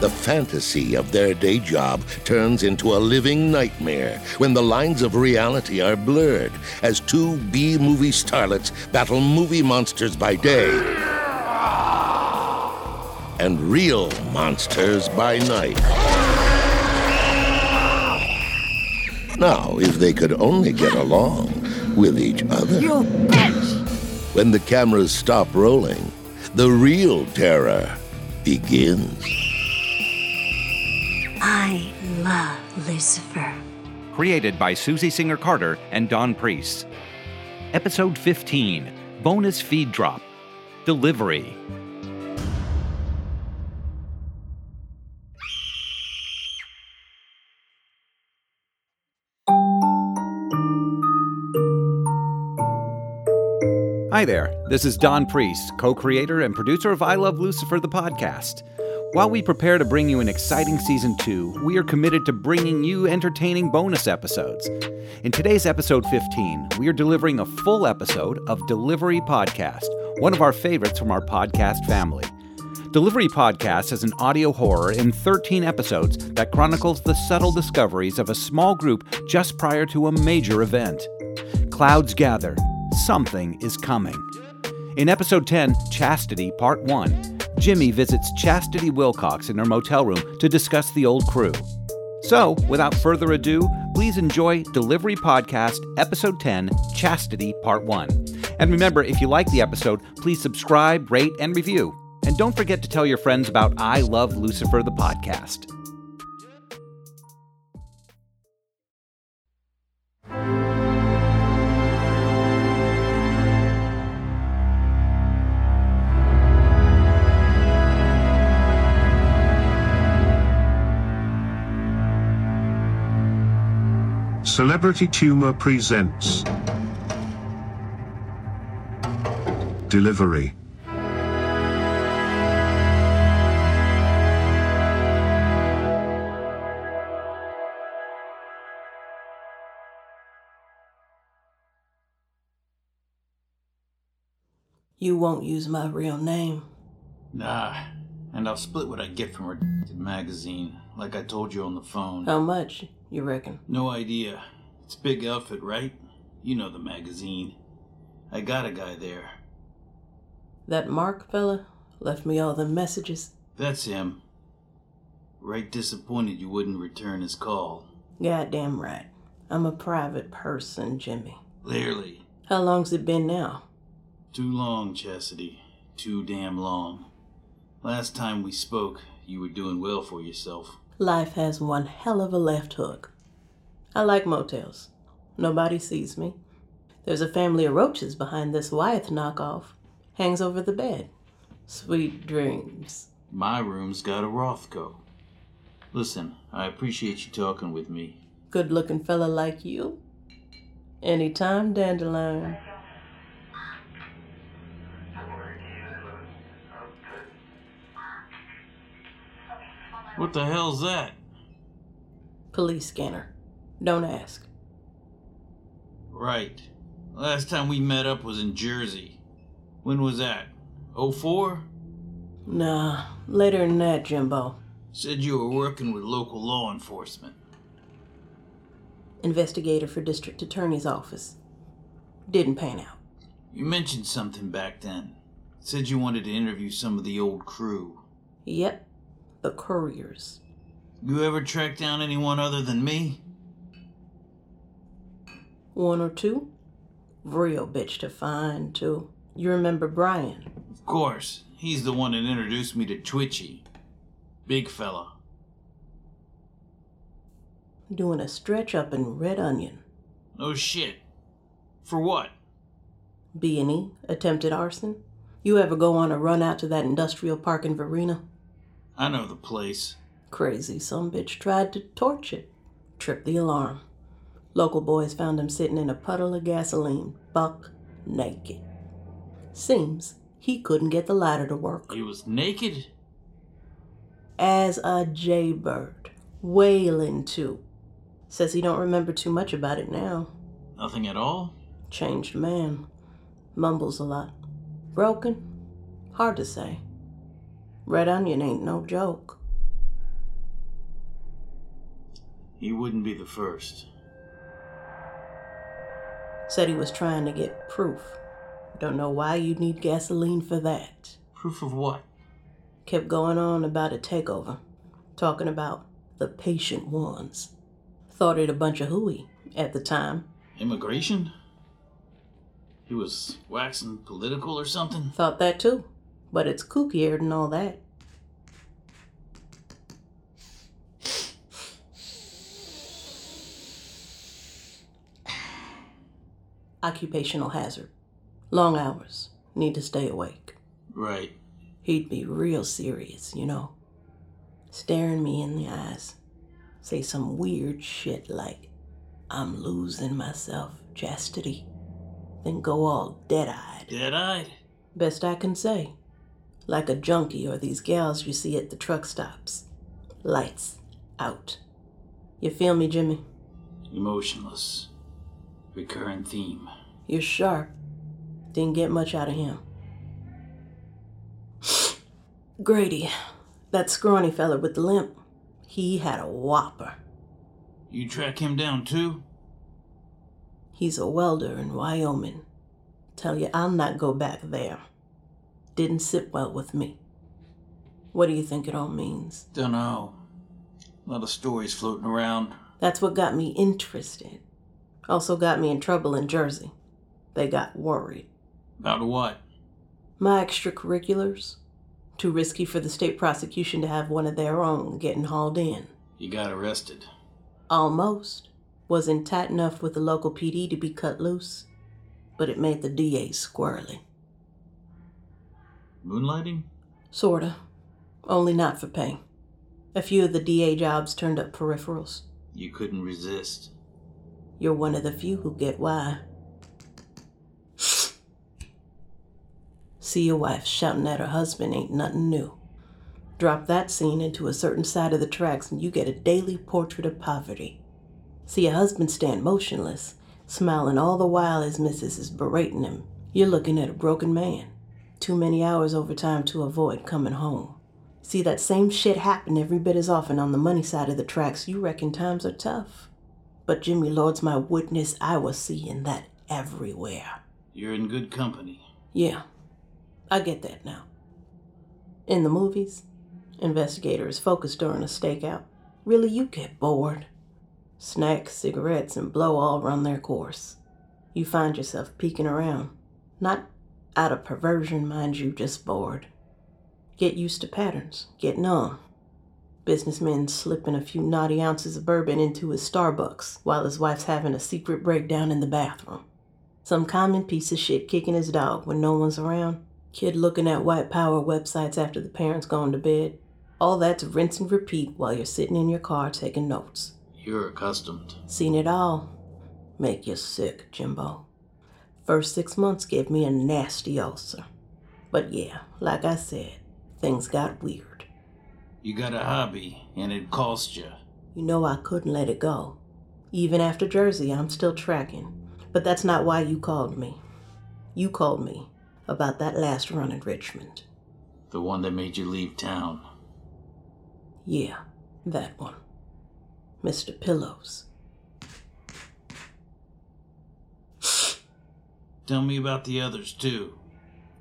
The fantasy of their day job turns into a living nightmare when the lines of reality are blurred as two B movie starlets battle movie monsters by day and real monsters by night. Now, if they could only get along with each other. You bitch! When the cameras stop rolling, the real terror begins. Lucifer. Created by Susie Singer Carter and Don Priest. Episode 15 Bonus Feed Drop Delivery. Hi there, this is Don Priest, co creator and producer of I Love Lucifer, the podcast. While we prepare to bring you an exciting season two, we are committed to bringing you entertaining bonus episodes. In today's episode 15, we are delivering a full episode of Delivery Podcast, one of our favorites from our podcast family. Delivery Podcast is an audio horror in 13 episodes that chronicles the subtle discoveries of a small group just prior to a major event. Clouds gather, something is coming. In episode 10, Chastity, Part 1, Jimmy visits Chastity Wilcox in her motel room to discuss the old crew. So, without further ado, please enjoy Delivery Podcast, Episode 10, Chastity, Part 1. And remember, if you like the episode, please subscribe, rate, and review. And don't forget to tell your friends about I Love Lucifer, the podcast. Celebrity Tumor presents Delivery. You won't use my real name. Nah, and I'll split what I get from Redacted magazine, like I told you on the phone. How much, you reckon? No idea. It's big outfit, right? You know the magazine. I got a guy there. That Mark fella left me all the messages. That's him. Right disappointed you wouldn't return his call. Goddamn right. I'm a private person, Jimmy. Clearly. How long's it been now? Too long, Chastity. Too damn long. Last time we spoke, you were doing well for yourself. Life has one hell of a left hook. I like motels. Nobody sees me. There's a family of roaches behind this Wyeth knockoff. Hangs over the bed. Sweet dreams. My room's got a Rothko. Listen, I appreciate you talking with me. Good looking fella like you. Anytime, Dandelion. What the hell's that? Police scanner. Don't ask. Right. Last time we met up was in Jersey. When was that? 04? Nah, later than that, Jimbo. Said you were working with local law enforcement. Investigator for District Attorney's Office. Didn't pan out. You mentioned something back then. Said you wanted to interview some of the old crew. Yep, the couriers. You ever track down anyone other than me? One or two? Real bitch to find, too. You remember Brian? Of course. He's the one that introduced me to Twitchy. Big fella. Doing a stretch up in Red Onion. No shit. For what? B&E, attempted arson. You ever go on a run out to that industrial park in Verena? I know the place. Crazy some bitch tried to torch it. Tripped the alarm. Local boys found him sitting in a puddle of gasoline, buck naked. Seems he couldn't get the ladder to work. He was naked? As a jaybird, wailing too. Says he don't remember too much about it now. Nothing at all? Changed man. Mumbles a lot. Broken? Hard to say. Red onion ain't no joke. He wouldn't be the first. Said he was trying to get proof. Don't know why you'd need gasoline for that. Proof of what? Kept going on about a takeover. Talking about the patient ones. Thought it a bunch of hooey at the time. Immigration? He was waxing political or something? Thought that too. But it's kookier than all that. Occupational hazard. Long hours. Need to stay awake. Right. He'd be real serious, you know. Staring me in the eyes. Say some weird shit like, I'm losing myself, chastity. Then go all dead eyed. Dead eyed? Best I can say. Like a junkie or these gals you see at the truck stops. Lights out. You feel me, Jimmy? Emotionless. Recurrent theme. You're sharp. Didn't get much out of him. Grady, that scrawny fella with the limp, he had a whopper. You track him down too? He's a welder in Wyoming. Tell you, I'll not go back there. Didn't sit well with me. What do you think it all means? Dunno. A lot of stories floating around. That's what got me interested. Also got me in trouble in Jersey. They got worried. About what? My extracurriculars? Too risky for the state prosecution to have one of their own getting hauled in. You got arrested. Almost. Wasn't tight enough with the local PD to be cut loose, but it made the DA squirrely. Moonlighting? Sorta. Only not for pay. A few of the DA jobs turned up peripherals. You couldn't resist. You're one of the few who get why. See your wife shouting at her husband ain't nothing new. Drop that scene into a certain side of the tracks and you get a daily portrait of poverty. See a husband stand motionless, smiling all the while his missus is berating him. You're looking at a broken man. Too many hours overtime to avoid coming home. See that same shit happen every bit as often on the money side of the tracks. You reckon times are tough. But Jimmy Lord's my witness. I was seeing that everywhere. You're in good company. Yeah, I get that now. In the movies, investigators focus during a stakeout. Really, you get bored. Snacks, cigarettes, and blow all run their course. You find yourself peeking around. Not out of perversion, mind you, just bored. Get used to patterns, get numb. Businessmen slipping a few naughty ounces of bourbon into his Starbucks while his wife's having a secret breakdown in the bathroom. Some common piece of shit kicking his dog when no one's around. Kid looking at white power websites after the parents gone to bed. All that's rinse and repeat while you're sitting in your car taking notes. You're accustomed. Seen it all. Make you sick, Jimbo. First six months gave me a nasty ulcer. But yeah, like I said, things got weird. You got a hobby, and it cost you. You know I couldn't let it go. Even after Jersey, I'm still tracking. But that's not why you called me. You called me about that last run in Richmond. The one that made you leave town. Yeah, that one. Mr. Pillows. Tell me about the others, too.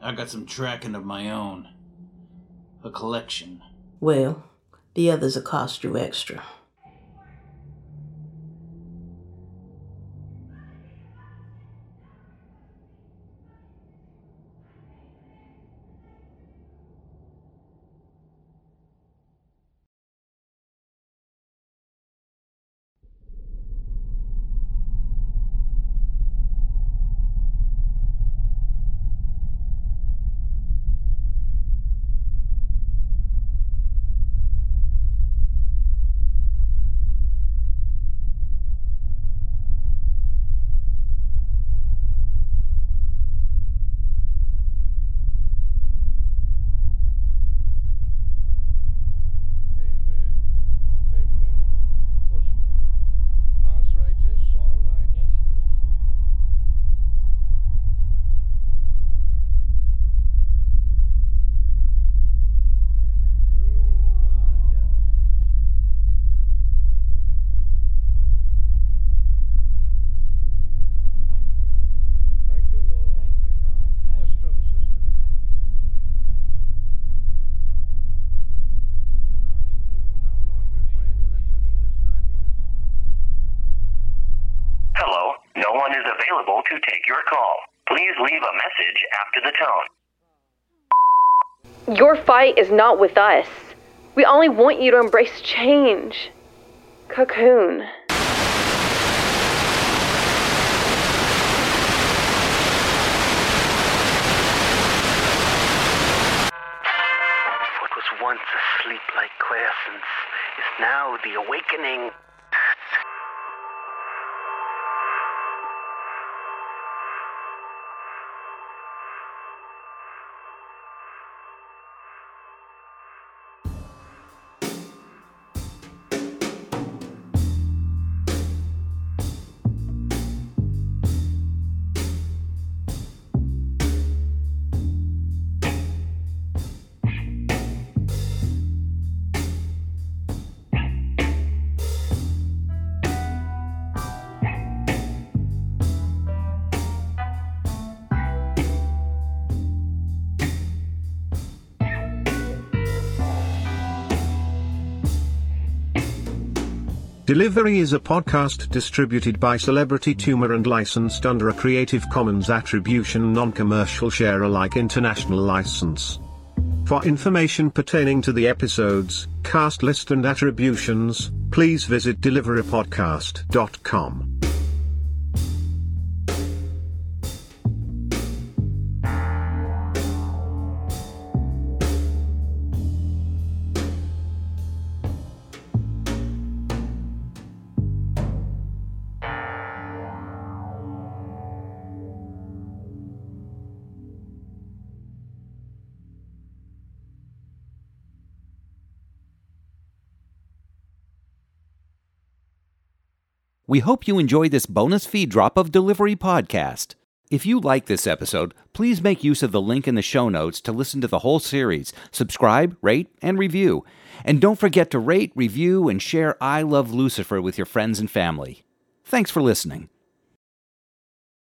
I got some tracking of my own. A collection. Well, the others will cost you extra. One is available to take your call. Please leave a message after the tone. Your fight is not with us. We only want you to embrace change. Cocoon. What was once a sleep like quiescence is now the awakening. Delivery is a podcast distributed by Celebrity Tumor and licensed under a Creative Commons Attribution Non-Commercial Share-alike international license. For information pertaining to the episodes, cast list and attributions, please visit deliverypodcast.com. We hope you enjoy this bonus feed drop of Delivery Podcast. If you like this episode, please make use of the link in the show notes to listen to the whole series, subscribe, rate, and review. And don't forget to rate, review, and share I Love Lucifer with your friends and family. Thanks for listening.